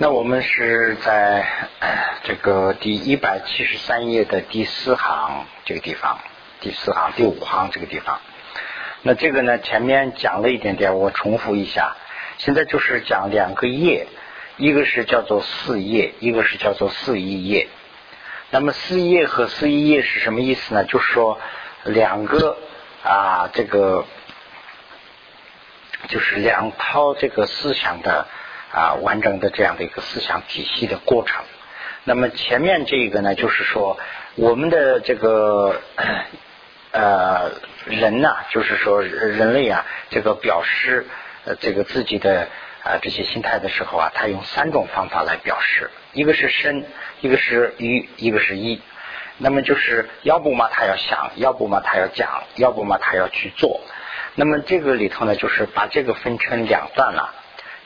那我们是在 这个第一百七十三页的第四行这个地方，第四行第五行这个地方。那这个呢，前面讲了一点点，我重复一下。现在就是讲两个业，一个是叫做四业，一个是叫做四一业。那么四业和四一业是什么意思呢？就是说两个啊，这个就是两套这个思想的。啊，完整的这样的一个思想体系的过程。那么前面这个呢，就是说我们的这个呃人呐，就是说人类啊，这个表示呃这个自己的啊这些心态的时候啊，他用三种方法来表示，一个是身，一个是语，一个是意。那么就是要不嘛他要想，要不嘛他要讲，要不嘛他要去做。那么这个里头呢，就是把这个分成两段了。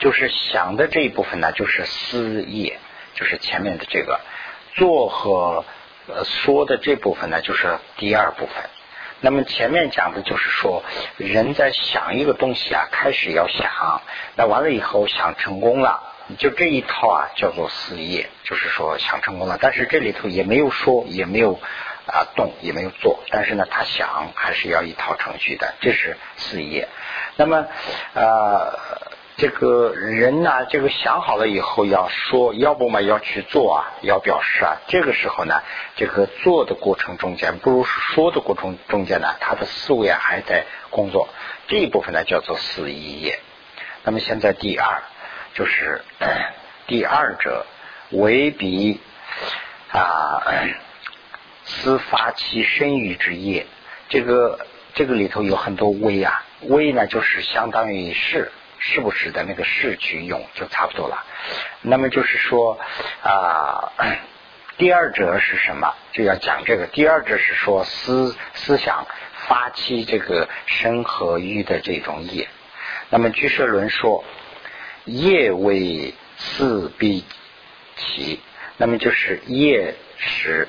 就是想的这一部分呢，就是思业，就是前面的这个做和说的这部分呢，就是第二部分。那么前面讲的就是说，人在想一个东西啊，开始要想，那完了以后想成功了，就这一套啊叫做思业，就是说想成功了。但是这里头也没有说，也没有啊动，也没有做，但是呢，他想还是要一套程序的，这是思业。那么呃。这个人呢，这个想好了以后要说，要不嘛要去做啊，要表示啊。这个时候呢，这个做的过程中间，不如说的过程中间呢，他的思维啊还在工作。这一部分呢叫做思一业。那么现在第二就是 第二者为彼啊 思发其身语之业。这个这个里头有很多微啊，微呢就是相当于是。是不是的那个是去用就差不多了。那么就是说啊，第二者是什么？就要讲这个。第二者是说思思想发起这个生和欲的这种业。那么居舍论说业为四必起，那么就是业时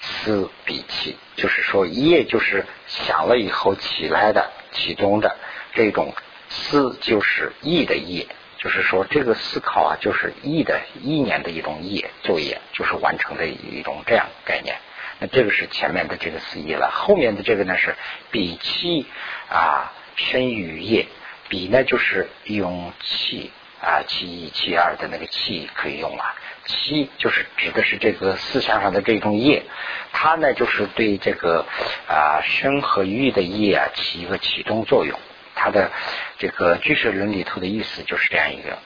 思必起，就是说业就是想了以后起来的启动的这种。思就是意的业，就是说这个思考啊，就是意的意念的一种业作业，就是完成的一种这样概念。那这个是前面的这个思意了，后面的这个呢是比气啊生于业，比呢就是用气啊气一气二的那个气可以用了，气就是指的是这个思想上的这种业，它呢就是对这个啊生和欲的业啊起一个启动作用。它的这个居舍论里头的意思就是这样一个。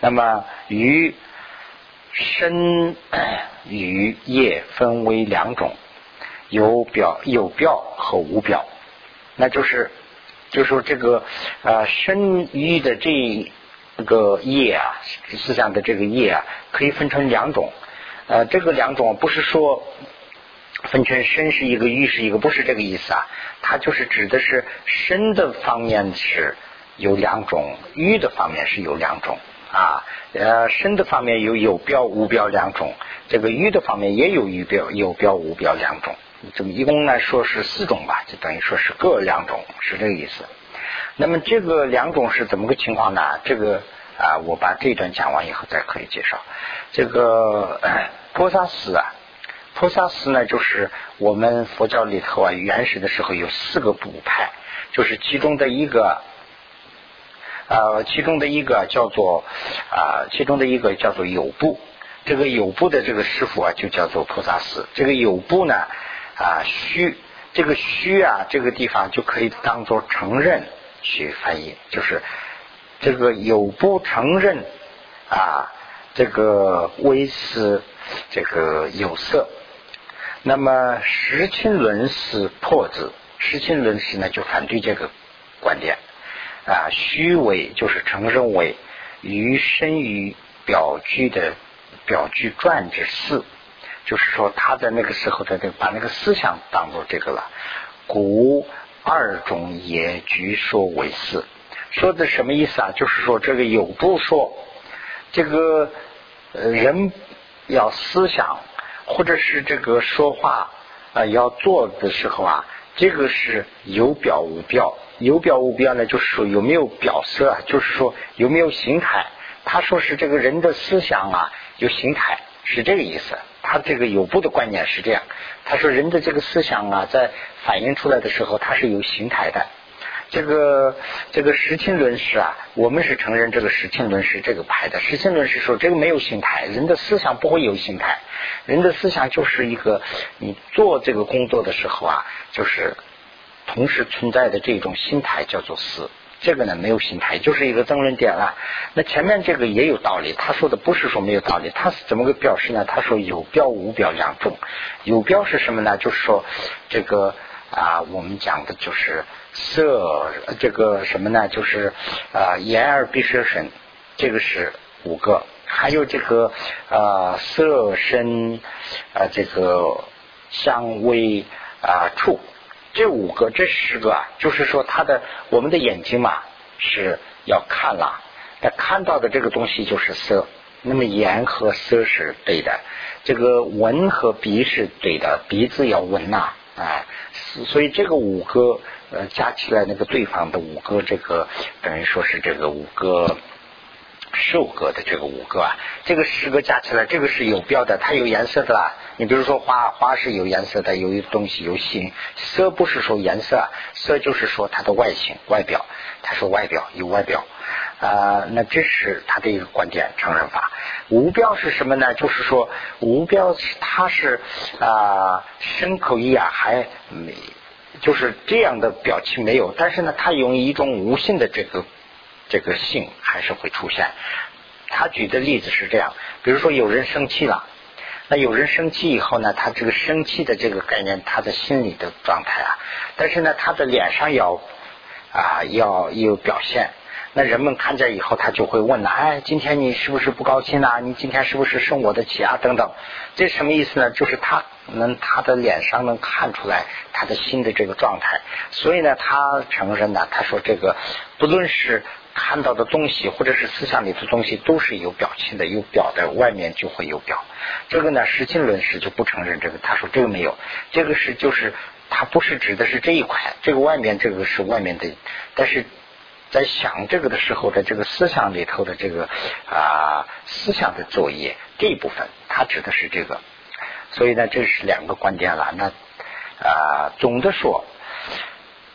那么与身与业分为两种，有表有表和无表。那就是就是说这个呃身与的这个业啊，思想的这个业啊，可以分成两种。呃，这个两种不是说。分成身是一个，欲是一个，不是这个意思啊。它就是指的是身的方面是有两种，欲的方面是有两种啊。呃，身的方面有有标无标两种，这个欲的方面也有欲标有标无标两种。这么一共来说是四种吧，就等于说是各两种，是这个意思。那么这个两种是怎么个情况呢？这个啊，我把这段讲完以后再可以介绍。这个 菩萨斯啊。菩萨寺呢，就是我们佛教里头啊，原始的时候有四个部派，就是其中的一个，呃，其中的一个叫做啊，其中的一个叫做有部，这个有部的这个师傅啊，就叫做菩萨寺。这个有部呢，啊，虚，这个虚啊，这个地方就可以当做承认去翻译，就是这个有部承认啊，这个威斯，这个有色。那么实亲论是破字，实亲论师呢就反对这个观点啊，虚伪就是承认为于身于表具的表具传之四，就是说他在那个时候的这把那个思想当做这个了，古二种也据说为四，说的什么意思啊？就是说这个有部说这个人要思想。或者是这个说话啊要做的时候啊，这个是有表无表，有表无表呢，就是说有没有表色，就是说有没有形态，他说是这个人的思想啊有形态，是这个意思。他这个有部的观念是这样，他说人的这个思想啊，在反映出来的时候，它是有形态的。这个这个实情论是啊，我们是承认这个实情论是这个派的。实情论是说这个没有形态，人的思想不会有形态，人的思想就是一个你做这个工作的时候啊，就是同时存在的这种心态叫做思。这个呢没有心态，就是一个争论点了。那前面这个也有道理，他说的不是说没有道理，他是怎么个表示呢？他说有标无标两种，有标是什么呢？就是说这个啊，我们讲的就是色，这个什么呢？就是啊眼耳鼻舌身，这个是五个，还有这个啊色身啊这个香味啊触。这五个，这十个啊，就是说，他的我们的眼睛嘛是要看了，那看到的这个东西就是色，那么眼和色是对的，这个闻和鼻是对的，鼻子要闻呐，哎，所以这个五个呃加起来那个对方的五个，这个等于说是这个五个。瘦格的这个五个啊，这个十个加起来，这个是有标的，它有颜色的啦。你比如说花，花是有颜色的，有一东西有形。色不是说颜色，色就是说它的外形、外表。他说外表有外表啊，那这是他的一个观点承认法。无标是什么呢？就是说无标它是啊，身口意啊还没，就是这样的表情没有，但是呢，它用一种无性的这个。这个性还是会出现。他举的例子是这样，比如说有人生气了，那有人生气以后呢，他这个生气的这个概念，他的心理的状态啊，但是呢，他的脸上要啊要有表现。那人们看见以后，他就会问了：哎，今天你是不是不高兴啊？你今天是不是生我的气啊？等等，这什么意思呢？就是他能他的脸上能看出来他的心的这个状态。所以呢，他承认呢，他说这个不论是。看到的东西，或者是思想里的东西，都是有表情的，有表的，外面就会有表。这个呢，实情论是就不承认这个，他说这个没有，这个是就是他不是指的是这一块，这个外面这个是外面的，但是在想这个的时候的这个思想里头的这个啊思想的作业这一部分，他指的是这个，所以呢，这是两个观点了。那啊，总的说。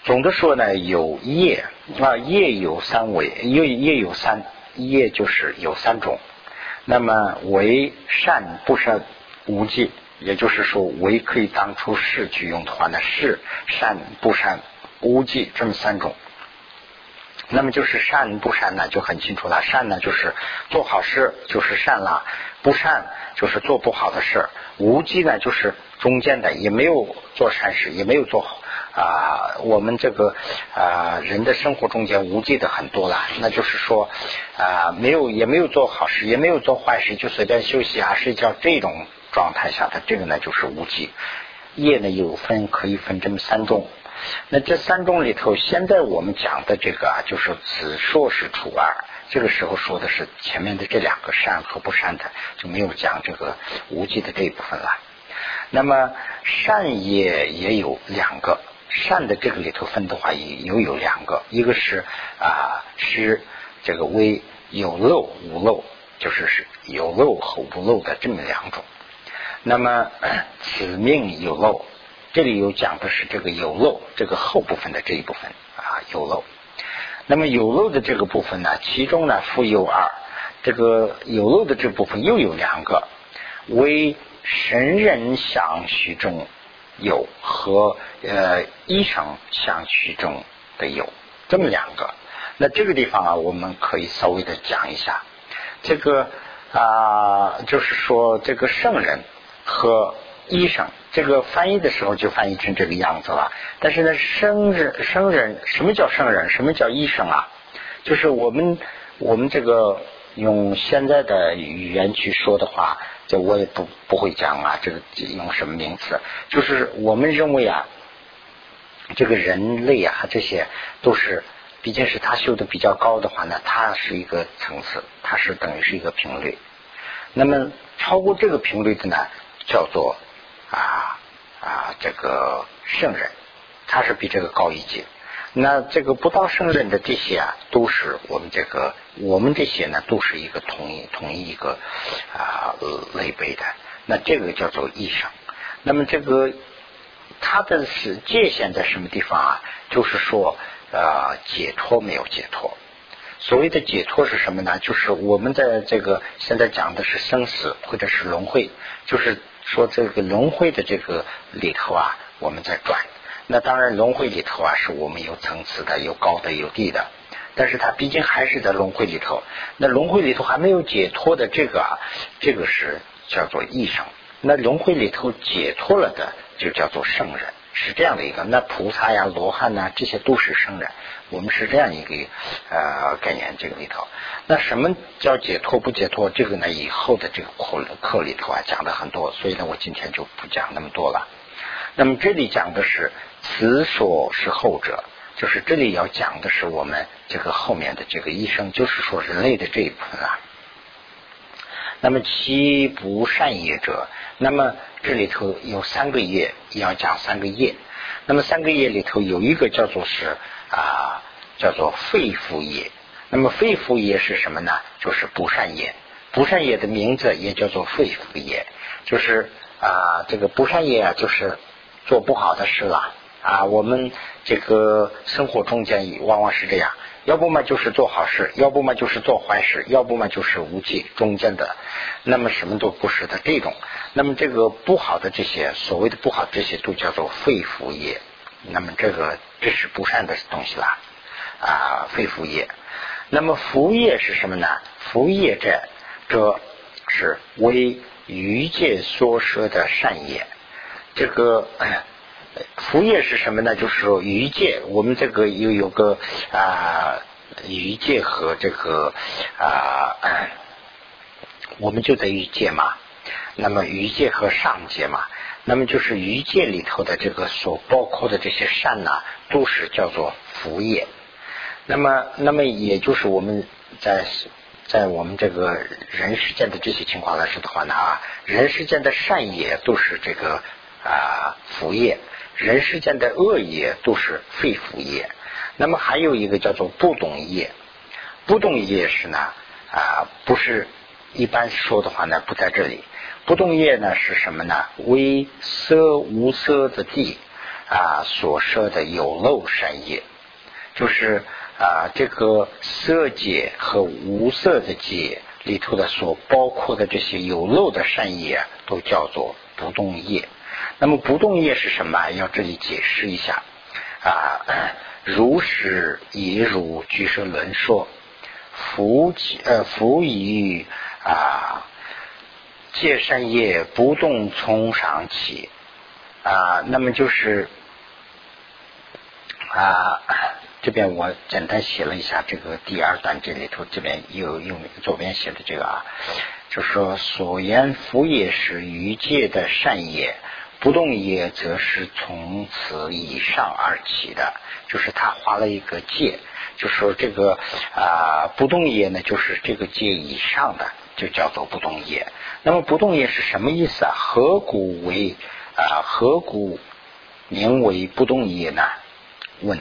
总的说呢，有业啊，业有三为，业业有三业就是有三种。那么为善不善无忌，也就是说为可以当出世去用的话呢，是善不善无忌这么三种。那么就是善不善呢，就很清楚了。善呢就是做好事就是善了，不善就是做不好的事。无忌呢就是中间的，也没有做善事，也没有做好。啊，我们这个啊人的生活中间无忌的很多了，那就是说啊没有也没有做好事，也没有做坏事，就随便休息啊睡觉这种状态下的这个呢就是无忌。业呢有分可以分这么三种，那这三种里头，现在我们讲的这个啊就是子硕是除二，这个时候说的是前面的这两个善和不善的，就没有讲这个无忌的这一部分了。那么善业也有两个。善的这个里头分的话，也有有两个，一个是啊是这个为有漏无漏，就是是有漏和无漏的这么两种。那么 此命有漏，这里有讲的是这个有漏这个后部分的这一部分啊有漏。那么有漏的这个部分呢，其中呢负有二，这个有漏的这部分又有两个，为神人相许中。有和呃医生相许中的有这么两个，那这个地方啊，我们可以稍微的讲一下。这个啊，就是说这个圣人和医生，这个翻译的时候就翻译成这个样子了。但是呢，圣人圣人什么叫圣人？什么叫医生啊？就是我们我们这个用现在的语言去说的话。这我也不不会讲啊，这个用什么名词？就是我们认为啊，这个人类啊，这些都是，毕竟是他修的比较高的话呢，它是一个层次，它是等于是一个频率。那么超过这个频率的呢，叫做啊啊这个圣人，他是比这个高一级。那这个不到圣人的这些啊，都是我们这个我们这些呢，都是一个同一同一一个啊类别的。那这个叫做异生。那么这个它的是界限在什么地方啊？就是说呃解脱没有解脱。所谓的解脱是什么呢？就是我们在这个现在讲的是生死或者是轮回，就是说这个轮回的这个里头啊，我们在转。那当然轮回里头啊，是我们有层次的，有高的，有低的。但是它毕竟还是在轮回里头。那轮回里头还没有解脱的这个啊，这个是叫做异生。那轮回里头解脱了的，就叫做圣人。是这样的一个，那菩萨呀、罗汉呐，这些都是圣人。我们是这样一个呃概念，这个里头。那什么叫解脱不解脱？这个呢，以后的这个课课里头啊讲的很多，所以呢，我今天就不讲那么多了。那么这里讲的是此所是后者，就是这里要讲的是我们这个后面的这个一生，就是说人类的这一部分啊。那么其不善业者，那么这里头有三个业，要讲三个业。那么三个业里头有一个叫做是啊，叫做肺腑业。那么肺腑业是什么呢？就是不善业。不善业的名字也叫做肺腑业，就是啊，这个不善业啊，就是做不好的事了啊。我们这个生活中间往往是这样。要不嘛就是做好事，要不嘛就是做坏事，要不嘛就是无忌中间的，那么什么都不是的这种。那么这个不好的这些所谓的不好这些都叫做肺腑业。那么这个这是不善的东西啦啊，肺腑业。那么福业是什么呢？福业者这是为余界所设的善业。这个。福业是什么呢？就是说余界，我们这个又有个啊余界和这个啊，我们就在余界嘛。那么余界和上界嘛，那么就是余界里头的这个所包括的这些善呐，都是叫做福业。那么，那么也就是我们在在我们这个人世间的这些情况来说的话呢啊，人世间的善业都是这个啊福业。人世间的恶业都是肺腑业，那么还有一个叫做不动业，不动业是呢啊，不是一般说的话呢，不在这里。不动业呢是什么呢？为色无色的地啊所设的有漏善业，就是啊这个色界和无色的界里头的所包括的这些有漏的善业，都叫做不动业。那么不动业是什么？要这里解释一下啊。如是以如居舍论说，福呃福以啊戒善业不动从上起啊。那么就是啊，这边我简单写了一下这个第二段这里头，这边有用左边写的这个啊，就是说所言福业是于戒的善业。不动业则是从此以上而起的，就是他划了一个界，就是说这个啊不动业呢，就是这个界以上的，就叫做不动业。那么不动业是什么意思啊？何故为啊何故名为不动业呢？问，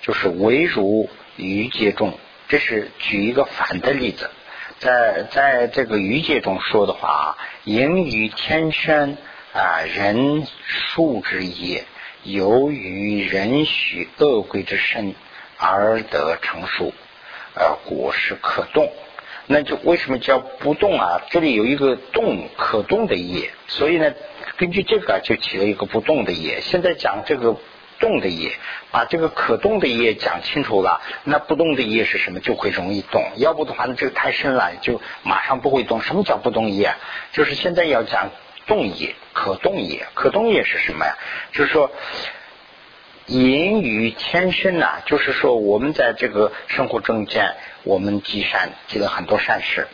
就是唯如余界中，这是举一个反的例子，在在这个余界中说的话啊，盈于天山。啊，人树之业，由于人许恶鬼之身而得成熟，呃，果实可动。那就为什么叫不动啊？这里有一个动可动的业，所以呢，根据这个就起了一个不动的业。现在讲这个动的业，把这个可动的业讲清楚了，那不动的业是什么？就会容易动。要不的话呢，这个太深了，就马上不会动。什么叫不动业？就是现在要讲。动也可动也，可动也是什么呀？就是说，隐于天生呐，就是说我们在这个生活中间，我们积善积了很多善事，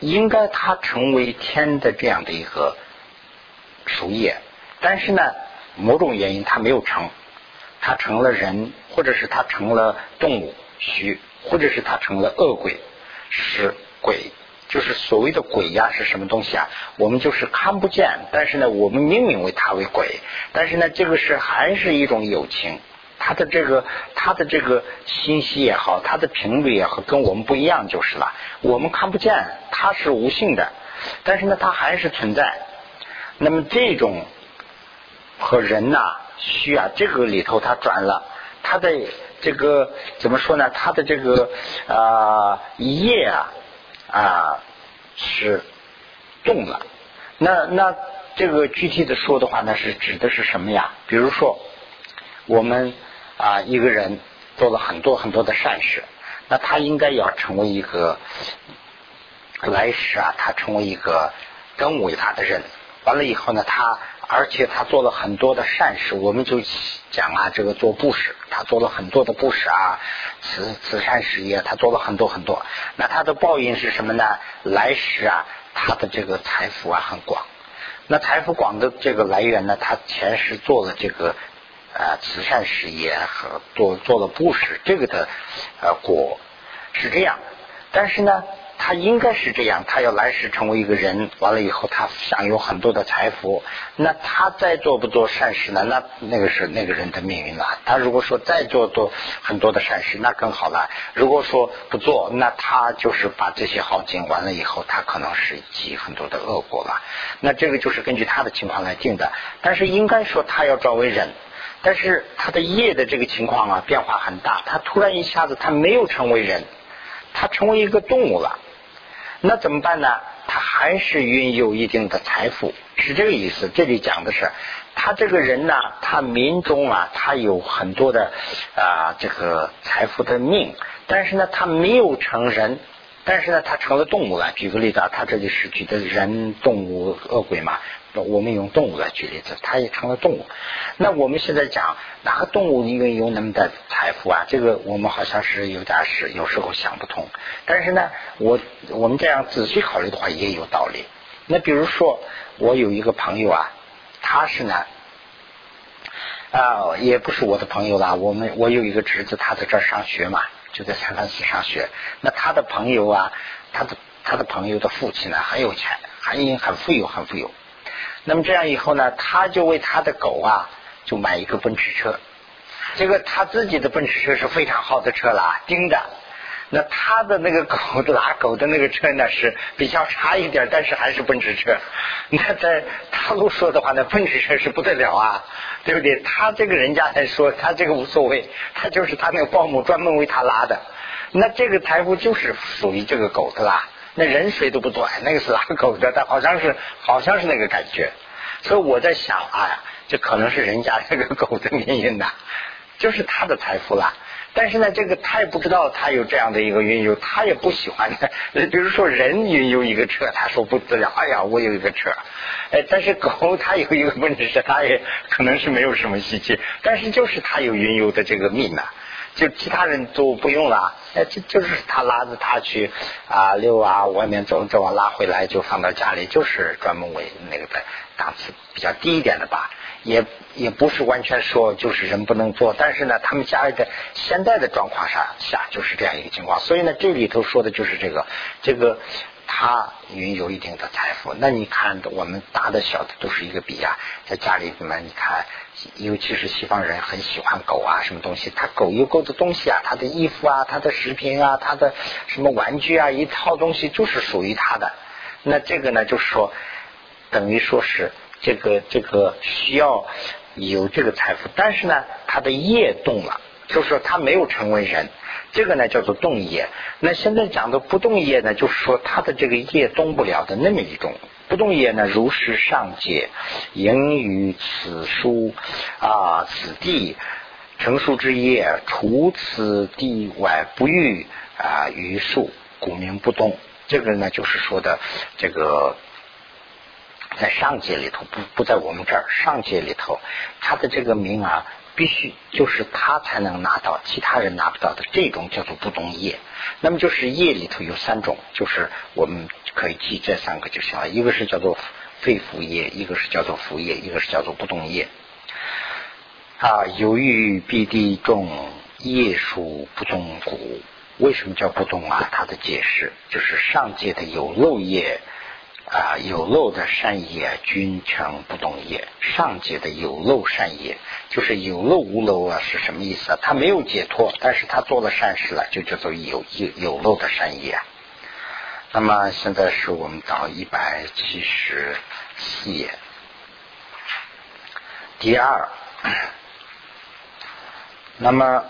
应该它成为天的这样的一个属业，但是呢，某种原因它没有成，它成了人，或者是它成了动物虚，或者是它成了恶鬼是鬼。就是所谓的鬼呀，是什么东西啊？我们就是看不见，但是呢，我们命名为它为鬼。但是呢，这个是还是一种友情，它的这个他的这个信息也好，他的频率也好，跟我们不一样就是了。我们看不见，它是无性的，但是呢，它还是存在。那么这种和人呐，需要这个里头它转了，它的这个怎么说呢？它的这个啊业啊啊是动了。那那这个具体的说的话呢，是指的是什么呀？比如说我们啊一个人做了很多很多的善事，那他应该要成为一个来世啊，他成为一个更伟大的人。完了以后呢，他而且他做了很多的善事，我们就讲啊，这个做布施，他做了很多的布施啊，慈慈善事业，他做了很多很多。那他的报应是什么呢？来世啊，他的这个财富啊很广。那财富广的这个来源呢，他前世做了这个呃慈善事业和做做了布施，这个的呃果是这样。但是呢。他应该是这样，他要来世成为一个人，完了以后他享有很多的财富，那他再做不做善事呢？那那个是那个人的命运了。他如果说再做多很多的善事，那更好了。如果说不做，那他就是把这些好尽完了以后，他可能是积很多的恶果了。那这个就是根据他的情况来定的。但是应该说他要转为人，但是他的业的这个情况啊变化很大，他突然一下子他没有成为人，他成为一个动物了。那怎么办呢？他还是拥有一定的财富，是这个意思。这里讲的是，他这个人呢，他民中啊，他有很多的啊这个财富的命，但是呢，他没有成人，但是呢，他成了动物了。举个例子啊，他这里是举的人、动物、恶鬼嘛。我们用动物来举例子，它也成了动物。那我们现在讲哪个动物拥有那么的财富啊？这个我们好像是有点是有时候想不通。但是呢，我我们这样仔细考虑的话也有道理。那比如说，我有一个朋友啊，他是呢啊，也不是我的朋友啦。我们我有一个侄子，他在这儿上学嘛，就在三藩市上学。那他的朋友啊，他的他的朋友的父亲呢很有钱，很很富有，很富有。那么这样以后呢，他就为他的狗啊，就买一个奔驰车。这个他自己的奔驰车是非常好的车了，丁的。那他的那个狗拉狗的那个车呢，是比较差一点，但是还是奔驰车。那在大陆说的话呢，奔驰车是不得了啊，对不对？他这个人家来说，他这个无所谓，他就是他那个保姆专门为他拉的。那这个财富就是属于这个狗的啦。那人谁都不短，那个是拉狗的，但好像是好像是那个感觉，所以我在想，哎呀，这可能是人家这个狗的命运呐，就是他的财富了。但是呢，这个他也不知道他有这样的一个运有，他也不喜欢的。比如说人拥有一个车，他说不得了，哎呀，我有一个车。哎，但是狗它有一个问题是，它也可能是没有什么稀奇，但是就是它有拥有的这个命呐。就其他人都不用了，哎，就就是他拉着他去啊遛啊，外面走走啊，拉回来就放到家里，就是专门为那个的档次比较低一点的吧，也也不是完全说就是人不能做，但是呢，他们家里的现在的状况下下就是这样一个情况，所以呢，这里头说的就是这个这个。他拥有一定的财富，那你看我们大的小的都是一个比啊，在家里面你看，尤其是西方人很喜欢狗啊，什么东西，他狗有狗的东西啊，他的衣服啊，他的食品啊，他的什么玩具啊，一套东西就是属于他的。那这个呢，就是说，等于说是这个这个需要有这个财富，但是呢，他的业动了，就是说他没有成为人。这个呢叫做动业，那现在讲的不动业呢，就是说他的这个业动不了的那么一种不动业呢，如是上界，盈于此书啊，此地成熟之业，除此地外不欲啊于数，故名不动。这个呢就是说的这个在上界里头，不不在我们这儿上界里头，他的这个名啊。必须就是他才能拿到，其他人拿不到的这种叫做不动业。那么就是业里头有三种，就是我们可以记这三个就行了。一个是叫做肺腑业，一个是叫做腑业，一个是叫做不动业。啊，由于必地重业属不动故，为什么叫不动啊？它的解释就是上界的有漏业啊有漏的善业均成不动业。上界的有漏善业，就是有漏无漏啊，是什么意思啊？他没有解脱，但是他做了善事了，就叫做有有有漏的善业。那么现在是我们到一百七十四页，第二，那么。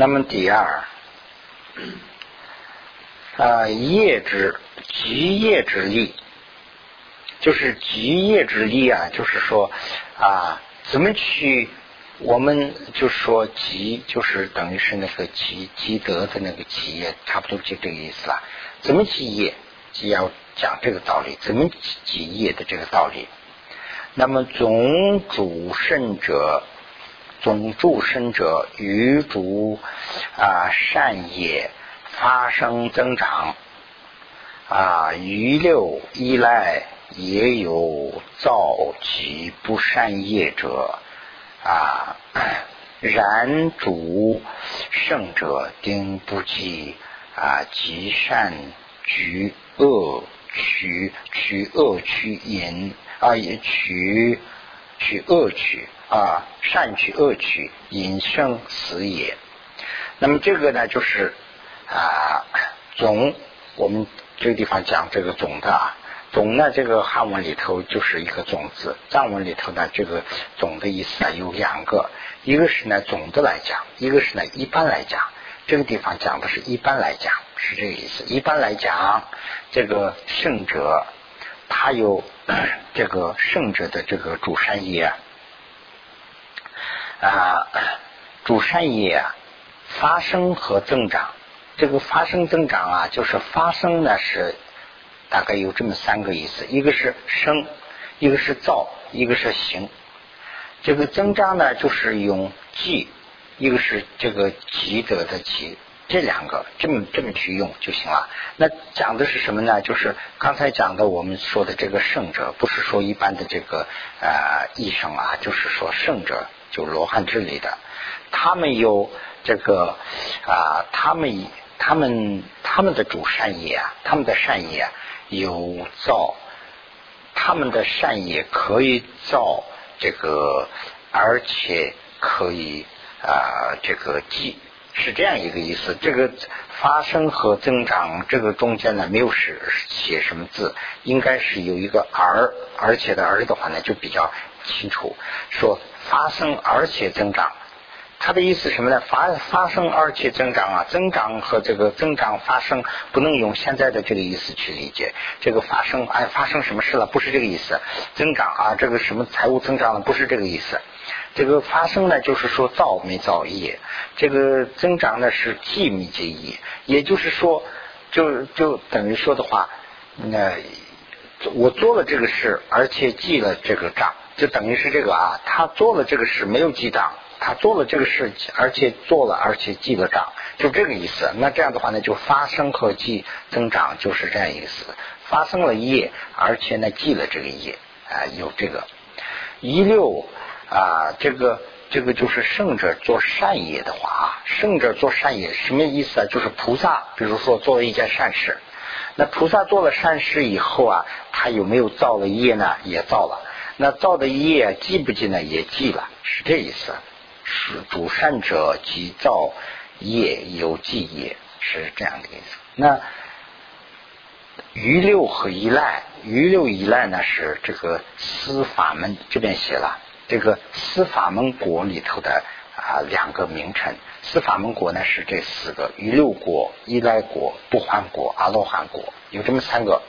那么第二，啊，业之极业之力，就是极业之力啊，就是说啊，怎么去？我们就说极，就是等于是那个积积德的那个企业，差不多就这个意思了。怎么积业？既要讲这个道理，怎么积业的这个道理。那么总主圣者。总助身者，余主啊善也发生增长啊，余六依赖也有造其不善业者啊，然主圣者丁不计啊，极善举恶取取恶取淫啊，也取取恶取。啊，善取恶取，淫生死也。那么这个呢，就是啊，总我们这个地方讲这个总的啊，总呢，这个汉文里头就是一个总字，藏文里头呢，这个总的意思啊有两个，一个是呢总的来讲，一个是呢一般来讲。这个地方讲的是一般来讲，是这个意思。一般来讲，这个圣者他有 这个圣者的这个主善业。啊，主善业啊，发生和增长。这个发生增长啊，就是发生呢是大概有这么三个意思：一个是生，一个是造，一个是行。这个增长呢，就是用积，一个是这个积德的积，这两个这么这么去用就行了。那讲的是什么呢？就是刚才讲的我们说的这个圣者，不是说一般的这个呃医生啊，就是说圣者。就罗汉之类的，他们有这个啊，他们他们他们的主善业啊，他们的善业有造，他们的善业可以造这个，而且可以啊这个积，是这样一个意思。这个发生和增长这个中间呢，没有写写什么字，应该是有一个而，而且的而的话呢，就比较清楚说。发生而且增长，他的意思什么呢？发发生而且增长啊，增长和这个增长发生不能用现在的这个意思去理解。这个发生哎，发生什么事了？不是这个意思。增长啊，这个什么财务增长了？不是这个意思。这个发生呢，就是说造没造业；这个增长呢，是记没记业。也就是说，就就等于说的话，那我做了这个事，而且记了这个账。就等于是这个啊，他做了这个事没有记账，他做了这个事，而且做了而且记了账，就这个意思。那这样的话呢，就发生和记增长就是这样意思。发生了业，而且呢记了这个业啊，有这个一六啊，这个这个就是圣者做善业的话啊，圣者做善业什么意思啊？就是菩萨，比如说做了一件善事，那菩萨做了善事以后啊，他有没有造了业呢？也造了。那造的业记不记呢？也记了，是这意思。是主善者即造业有记也，是这样的意思。那余六和依赖，余六依赖呢是这个司法门这边写了，这个司法门国里头的啊两个名称。司法门国呢是这四个：余六国、依赖国、不还国、阿罗汉国，有这么三个。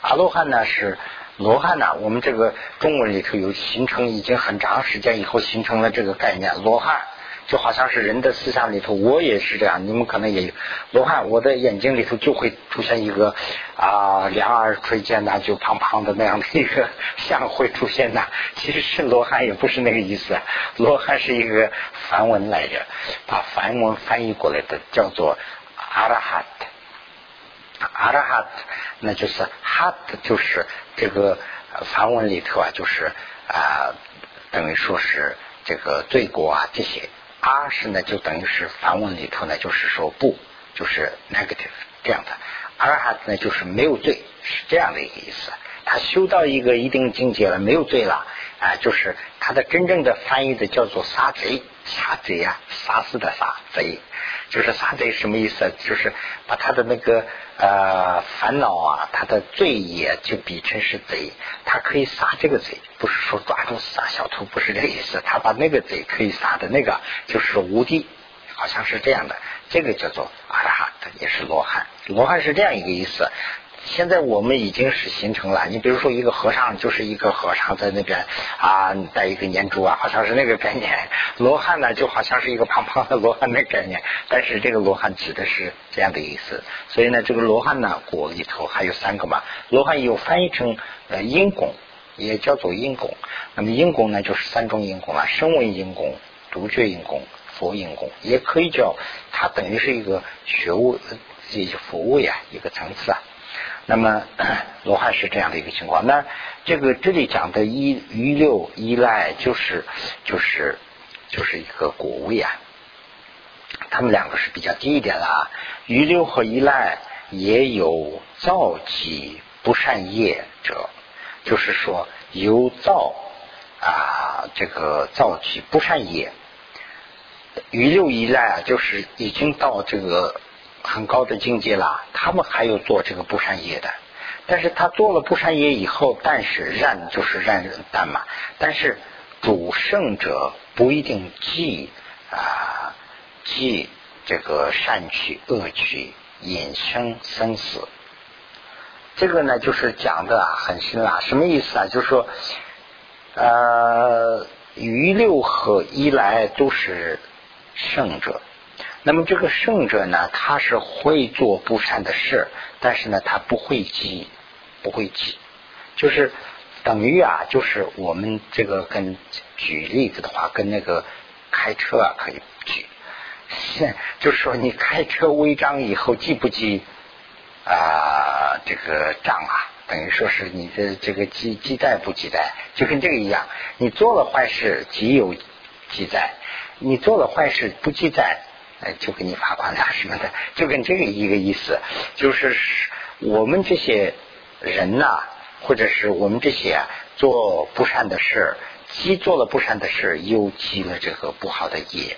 阿罗汉呢是。罗汉呢？我们这个中文里头有形成，已经很长时间以后形成了这个概念。罗汉就好像是人的思想里头，我也是这样。你们可能也有罗汉，我的眼睛里头就会出现一个啊，两耳垂肩呐，就胖胖的那样的一个像会出现呐。其实是罗汉，也不是那个意思。罗汉是一个梵文来着，把梵文翻译过来的叫做阿拉哈。阿拉哈，那就是哈，就是这个梵文里头啊，就是啊，等于说是这个罪过啊这些。阿是呢，就等于是梵文里头呢，就是说不，就是 negative 这样的。阿拉哈呢就是没有罪，是这样的一个意思。他修到一个一定境界了，没有罪了，啊，就是他的真正的翻译的叫做杀贼，杀贼啊，杀死的杀贼，就是杀贼什么意思？就是把他的那个呃烦恼啊，他的罪也就比成是贼，他可以杀这个贼，不是说抓住杀小偷，不是这个意思，他把那个贼可以杀的那个就是无敌，好像是这样的，这个叫做阿拉哈，也是罗汉，罗汉是这样一个意思。现在我们已经是形成了，你比如说一个和尚就是一个和尚在那边啊戴一个念珠啊，好像是那个概念。罗汉呢就好像是一个胖胖的罗汉的概念，但是这个罗汉指的是这样的意思。所以呢，这个罗汉呢果里头还有三个嘛，罗汉又翻译成呃因果，也叫做因果。那么因果呢就是三种因果啊，声闻因果、独觉因果、佛因果，也可以叫它等于是一个学物、一些服务呀一个层次啊。那么 罗汉是这样的一个情况，那这个这里讲的依余六依赖就是就是就是一个果位啊，他们两个是比较低一点的啊。余六和依赖也有造集不善业者，就是说有造啊这个造集不善业，余六依赖啊就是已经到这个。很高的境界了，他们还有做这个不善业的，但是他做了不善业以后，但是染就是染淡嘛，但是主圣者不一定记啊记这个善取恶取引生生死，这个呢就是讲的很深啊，什么意思啊？就是说呃余六和一来都是圣者。那么这个圣者呢，他是会做不善的事，但是呢，他不会记，不会记，就是等于啊，就是我们这个跟举例子的话，跟那个开车啊可以举，就是说你开车违章以后记不记啊这个账啊？等于说是你的这个记记载不记载，就跟这个一样，你做了坏事记有记载，你做了坏事不记载。哎，就给你罚款了什么的，就跟这个一个意思，就是我们这些人呐，或者是我们这些做不善的事，既做了不善的事，又积了这个不好的业。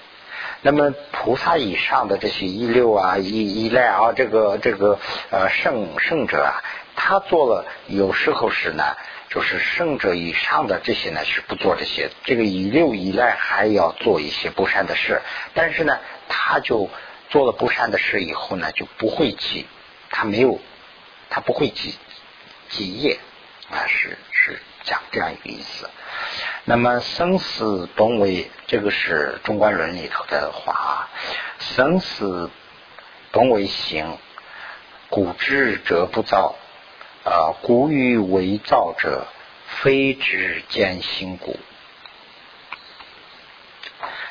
那么菩萨以上的这些一六啊、一一赖啊，这个这个呃圣圣者啊，他做了有时候是呢。就是圣者以上的这些呢是不做这些，这个以六以赖还要做一些不善的事，但是呢，他就做了不善的事以后呢，就不会记，他没有，他不会记记业啊，是是讲这样一个意思。那么生死本为这个是中观论里头的话啊，生死本为行，古之者不造。啊，古语为造者，非之见心故。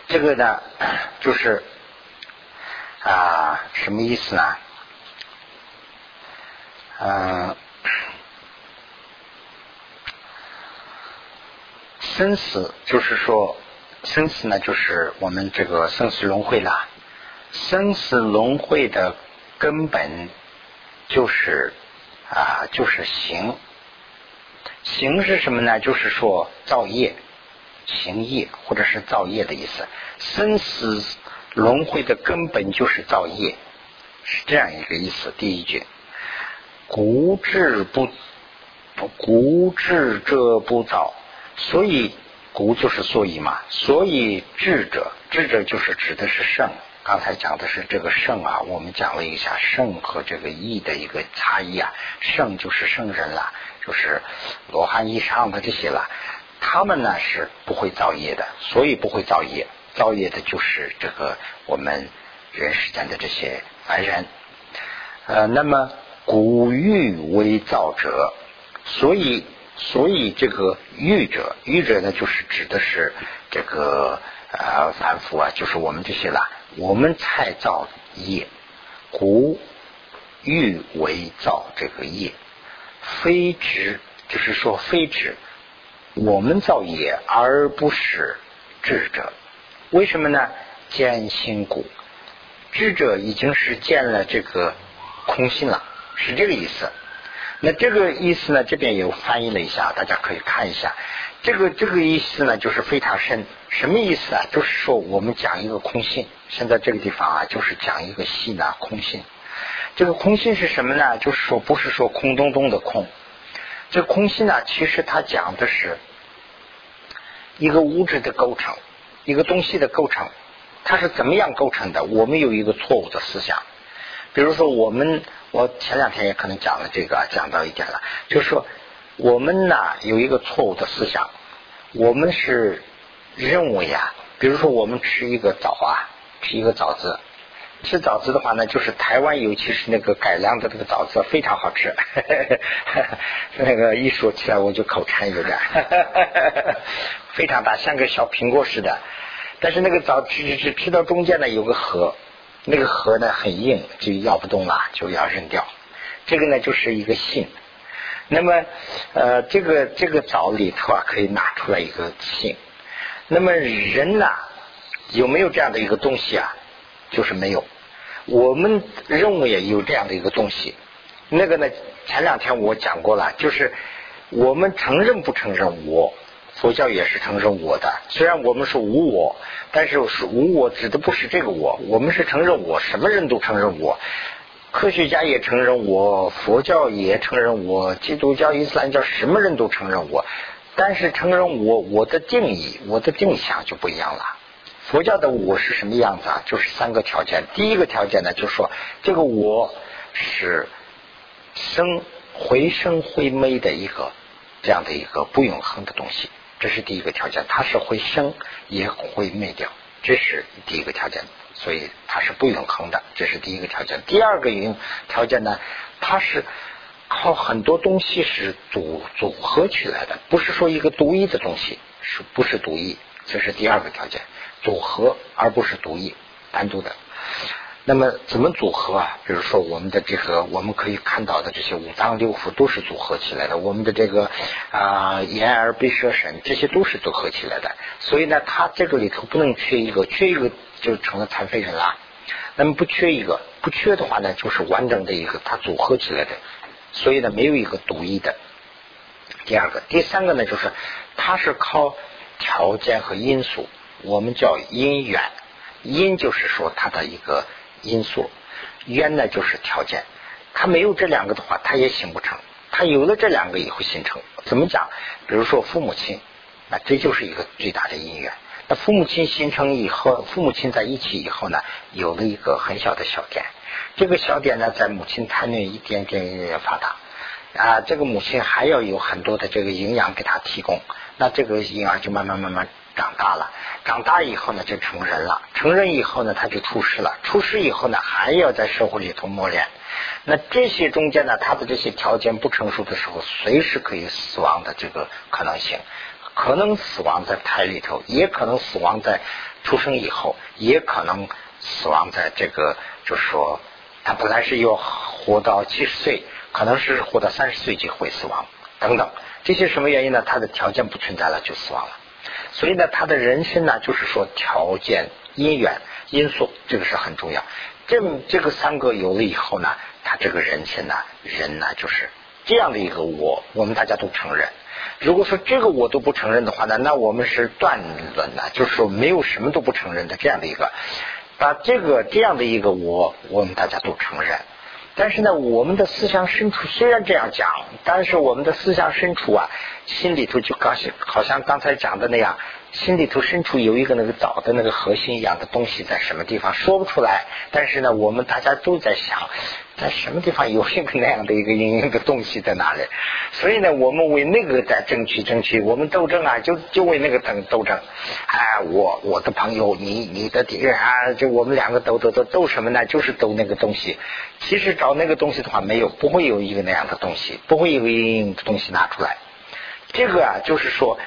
这个呢，就是啊，什么意思呢？嗯，生死就是说，生死呢，就是我们这个生死轮回了。生死轮回的根本就是。啊，就是行，行是什么呢？就是说造业，行业或者是造业的意思。生死轮回的根本就是造业，是这样一个意思。第一句，古智不古智者不造，所以古就是所以嘛，所以智者，智者就是指的是圣。刚才讲的是这个圣啊，我们讲了一下圣和这个义的一个差异啊。圣就是圣人了，就是罗汉以上的这些了，他们呢是不会造业的，所以不会造业。造业的就是这个我们人世间的这些凡人。呃，那么古欲为造者，所以所以这个欲者，欲者呢就是指的是这个呃凡夫啊，就是我们这些啦。我们才造业，古欲为造这个业，非智，就是说非智，我们造业而不是智者。为什么呢？见心故，智者已经是见了这个空性了，是这个意思。那这个意思呢，这边有翻译了一下，大家可以看一下。这个这个意思呢，就是非常深。什么意思啊？就是说我们讲一个空性。现在这个地方啊，就是讲一个细呢空性。这个空性是什么呢？就是说不是说空洞洞的空。这空性呢，其实它讲的是一个物质的构成，一个东西的构成，它是怎么样构成的？我们有一个错误的思想。比如说，我们我前两天也可能讲了这个，讲到一点了，就是说我们呢有一个错误的思想，我们是认为啊，比如说我们吃一个枣啊，吃一个枣子。吃枣子的话呢，就是台湾尤其是那个改良的这个枣子非常好吃，那个一说起来我就口馋有点，非常大，像个小苹果似的。但是那个枣吃吃吃吃到中间呢有个核，那个核呢很硬，就咬不动了，就要扔掉。这个呢就是一个性。那么呃这个这个枣里头啊可以拿出来一个性。那么人呐有没有这样的一个东西啊？就是没有，我们认为有这样的一个东西，那个呢，前两天我讲过了，就是我们承认不承认我，佛教也是承认我的，虽然我们是无我，但是是无我指的不是这个我，我们是承认我，什么人都承认我，科学家也承认我，佛教也承认我，基督教、伊斯兰教什么人都承认我，但是承认我，我的定义，我的定向就不一样了。佛教的我是什么样子啊？就是三个条件。第一个条件呢，就是说这个我是生回生回灭的一个这样的一个不永恒的东西，这是第一个条件。它是会生也会灭掉，这是第一个条件。所以它是不永恒的，这是第一个条件。第二个条件呢，它是靠很多东西是组组合起来的，不是说一个独一的东西，是不是独一？这是第二个条件。组合而不是独一单独的，那么怎么组合啊？比如说我们的这个我们可以看到的这些五脏六腑都是组合起来的，我们的这个啊眼耳鼻舌身这些都是组合起来的，所以呢，它这个里头不能缺一个，缺一个就成了残废人了。那么不缺一个，不缺的话呢，就是完整的一个它组合起来的，所以呢，没有一个独一的。第二个，第三个呢，就是它是靠条件和因素。我们叫因缘，因就是说它的一个因素，缘呢就是条件。它没有这两个的话，它也形不成。它有了这两个以后形成，怎么讲？比如说父母亲，那这就是一个最大的因缘。那父母亲形成以后，父母亲在一起以后呢，有了一个很小的小点。这个小点呢，在母亲胎内一点点一点发达啊。这个母亲还要有很多的这个营养给他提供，那这个婴儿就慢慢慢慢。长大了，长大以后呢，就成人了。成人以后呢，他就出世了。出世以后呢，还要在社会里头磨练。那这些中间呢，他的这些条件不成熟的时候，随时可以死亡的这个可能性，可能死亡在胎里头，也可能死亡在出生以后，也可能死亡在这个，就是说，他本来是要活到七十岁，可能是活到三十岁就会死亡，等等。这些什么原因呢？他的条件不存在了，就死亡了。所以呢，他的人生呢，就是说条件、因缘、因素，这个是很重要。这这个三个有了以后呢，他这个人生呢，人呢，就是这样的一个我，我们大家都承认。如果说这个我都不承认的话呢，那我们是断论呢，就是说没有什么都不承认的这样的一个。把这个这样的一个我，我们大家都承认。但是呢，我们的思想深处虽然这样讲，但是我们的思想深处啊，心里头就刚好像刚才讲的那样，心里头深处有一个那个岛的那个核心一样的东西在什么地方说不出来。但是呢，我们大家都在想。在什么地方有一个那样的一个阴影的东西在哪里？所以呢，我们为那个在争取争取，我们斗争啊，就就为那个争斗争。哎，我我的朋友，你你的敌人啊，就我们两个斗斗斗斗什么呢？就是斗那个东西。其实找那个东西的话，没有，不会有一个那样的东西，不会有一个阴影的东西拿出来。这个啊，就是说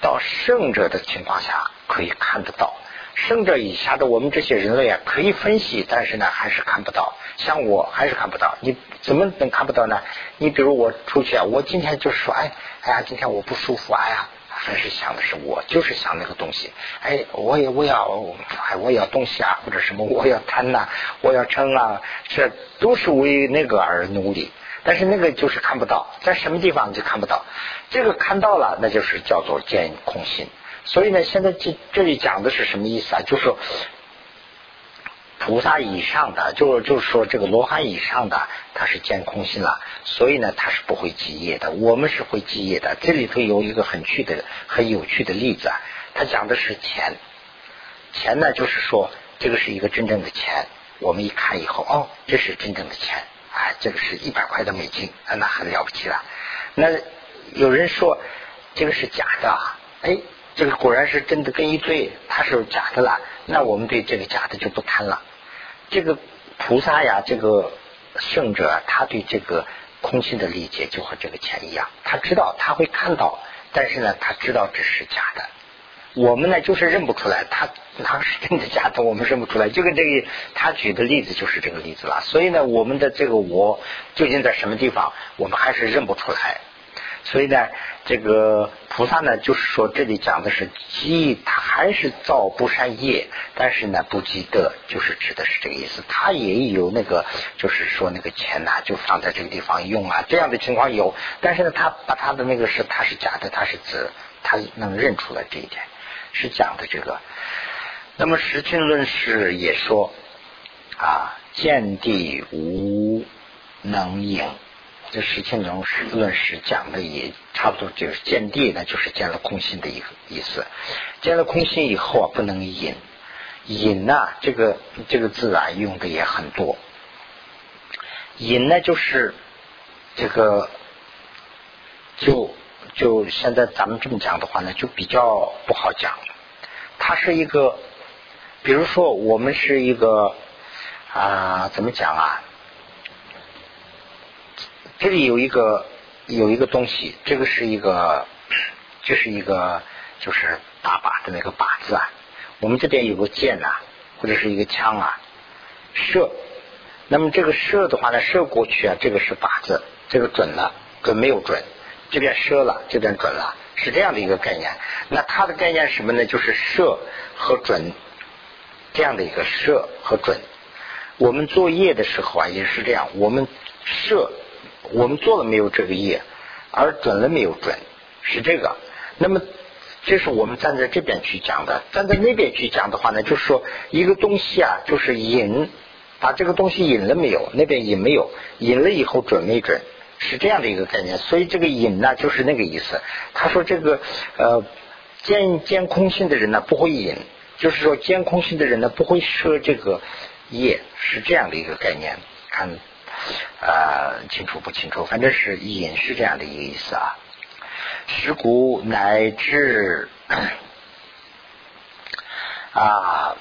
到圣者的情况下可以看得到。圣者以下的我们这些人类啊，可以分析，但是呢，还是看不到。像我还是看不到，你怎么能看不到呢？你比如我出去啊，我今天就说，哎，哎呀，今天我不舒服，哎呀，还是想的是我，就是想那个东西。哎，我也我要，哎，我要东西啊，或者什么，我要贪呐，我要嗔啊，这都是为那个而努力。但是那个就是看不到，在什么地方就看不到。这个看到了，那就是叫做见空心。所以呢，现在这这里讲的是什么意思啊？就是说，菩萨以上的，就就是说这个罗汉以上的，他是见空心了。所以呢，他是不会积业的。我们是会积业的。这里头有一个很趣的、很有趣的例子啊。他讲的是钱，钱呢，就是说这个是一个真正的钱。我们一看以后，哦，这是真正的钱。哎，这个是一百块的美金，那很了不起了。那有人说这个是假的，哎，这个果然是真的，跟一对，它是假的了。那我们对这个假的就不贪了。这个菩萨呀，这个圣者，他对这个空性的理解就和这个钱一样，他知道他会看到，但是呢，他知道这是假的。我们呢，就是认不出来，他他是真的假的，我们认不出来。就跟这个他举的例子就是这个例子了。所以呢，我们的这个我究竟在什么地方，我们还是认不出来。所以呢，这个菩萨呢，就是说这里讲的是积，他还是造不善业，但是呢不积德，就是指的是这个意思。他也有那个，就是说那个钱呐，就放在这个地方用啊，这样的情况有。但是呢，他把他的那个是他是假的，他是指他能认出来这一点。是讲的这个，那么实情论师也说啊，见地无能应。这实情论师论师讲的也差不多，就是见地呢，就是见了空心的一个意思。见了空心以后啊，不能引，引呢，这个这个字啊，用的也很多。隐呢，就是这个就。就现在咱们这么讲的话呢，就比较不好讲。它是一个，比如说我们是一个啊，怎么讲啊？这里有一个有一个东西，这个是一个，这是一个就是打靶的那个靶子啊。我们这边有个箭呐，或者是一个枪啊，射。那么这个射的话呢，射过去啊，这个是靶子，这个准了，准没有准。这边射了，这边准了，是这样的一个概念。那它的概念什么呢？就是射和准这样的一个射和准。我们做业的时候啊，也是这样。我们射，我们做了没有这个业，而准了没有准，是这个。那么这是我们站在这边去讲的，站在那边去讲的话呢，就是说一个东西啊，就是引，把这个东西引了没有？那边引没有？引了以后准没准？是这样的一个概念，所以这个引呢，就是那个意思。他说这个呃，见见空性的人呢不会引，就是说见空性的人呢不会设这个业，是这样的一个概念。看啊，清楚不清楚？反正是引是这样的一个意思啊。十古乃至啊，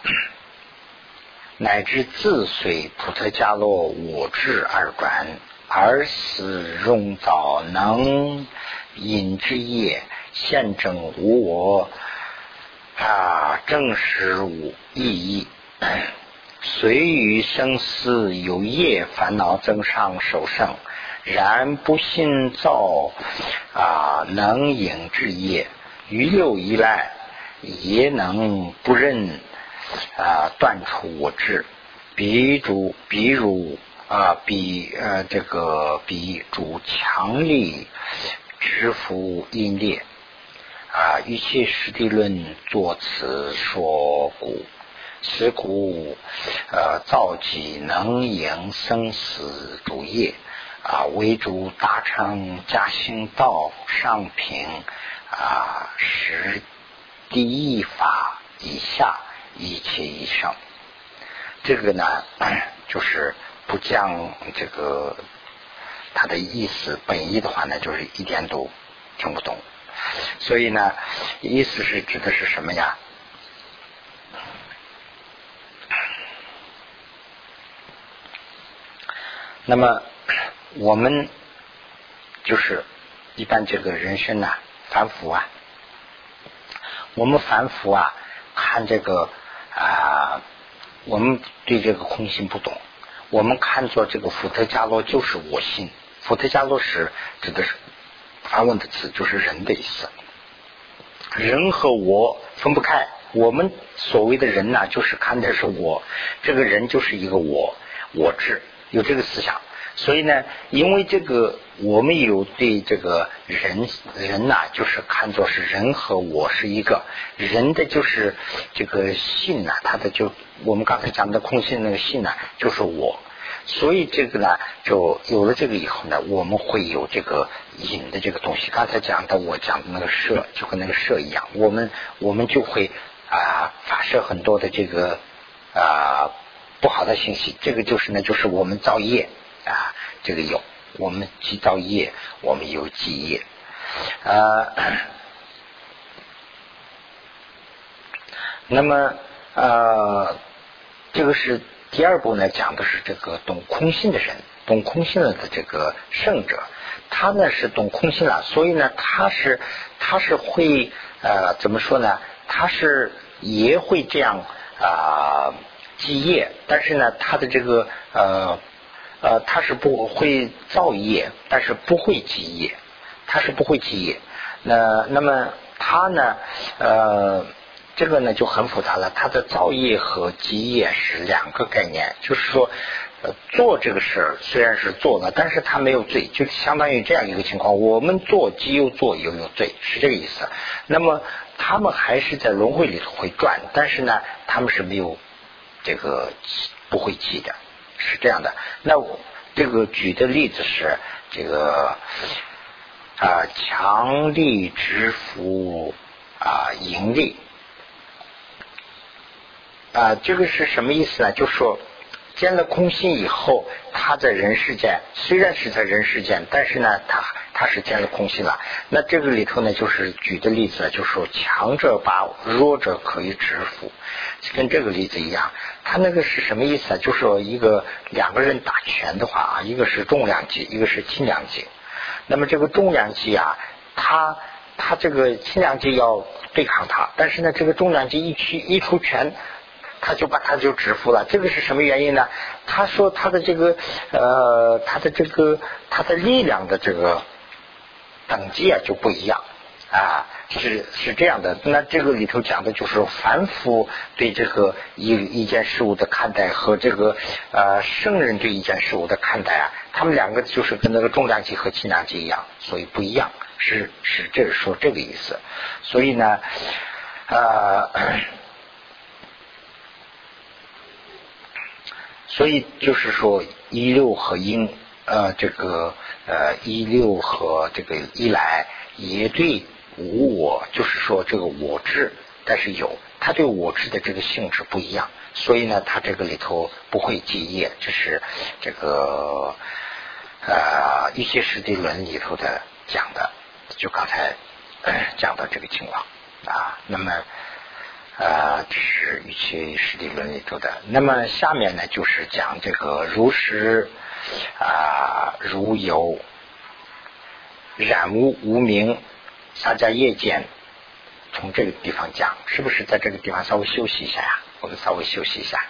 乃至自随普特伽罗我智而转。而思容造能引之业，现证无我啊，正实无意义。虽于生死有业烦恼增上受胜，然不信造啊能引之业，于六以来也能不认啊断除我智。比如，比如。啊，比呃这个比主强力支付阴烈啊，与其实地论作此说故，此故呃造己能赢生死主业啊，为主大乘加行道上品啊，十第一法以下一切以上，这个呢 就是。不讲这个他的意思本意的话呢，就是一点都听不懂。所以呢，意思是指的是什么呀？那么我们就是一般这个人生呐，凡夫啊，我们凡夫啊，看这个啊，我们对这个空性不懂。我们看作这个伏特加罗就是我心，伏特加罗是指的是梵文的词，就是人的意思。人和我分不开。我们所谓的人呢，就是看的是我，这个人就是一个我，我智有这个思想。所以呢，因为这个我们有对这个人人呐，就是看作是人和我是一个人的，就是这个性呐，他的就我们刚才讲的空性那个性呢，就是我。所以这个呢，就有了这个以后呢，我们会有这个引的这个东西。刚才讲的我讲的那个射，就跟那个射一样，我们我们就会啊发射很多的这个啊不好的信息。这个就是呢，就是我们造业。啊，这个有，我们积造业，我们有积业，呃，那么呃，这个是第二步呢，讲的是这个懂空性的人，懂空性了的这个圣者，他呢是懂空性了，所以呢，他是他是会呃怎么说呢？他是也会这样啊积业，但是呢，他的这个呃。呃，他是不会造业，但是不会积业，他是不会积业。那那么他呢？呃，这个呢就很复杂了。他的造业和积业是两个概念，就是说，做这个事虽然是做了，但是他没有罪，就相当于这样一个情况。我们做既有做又有罪，是这个意思。那么他们还是在轮回里头会转，但是呢，他们是没有这个不会积的。是这样的，那我这个举的例子是这个啊，强力支付啊，盈利啊，这个是什么意思呢？就说。见了空心以后，他在人世间虽然是在人世间，但是呢，他他是见了空心了。那这个里头呢，就是举的例子，就是说强者把弱者可以制服，跟这个例子一样。他那个是什么意思啊？就是说一个两个人打拳的话啊，一个是重量级，一个是轻量级。那么这个重量级啊，他他这个轻量级要对抗他，但是呢，这个重量级一出一出拳。他就把他就支付了，这个是什么原因呢？他说他的这个呃，他的这个他的力量的这个等级啊就不一样啊，是是这样的。那这个里头讲的就是凡夫对这个一一件事物的看待和这个呃圣人对一件事物的看待啊，他们两个就是跟那个重量级和轻量级一样，所以不一样，是是这是说这个意思。所以呢，呃。所以就是说，一六和因，呃，这个呃一六和这个一来也对无我，就是说这个我智，但是有他对我智的这个性质不一样，所以呢，他这个里头不会记业，这是这个呃一些实地论里头的讲的，就刚才讲的这个情况啊，那么。呃，这是一些实体论里头的。那么下面呢，就是讲这个如实啊，如有染污无名，大家夜间从这个地方讲，是不是在这个地方稍微休息一下呀？我们稍微休息一下。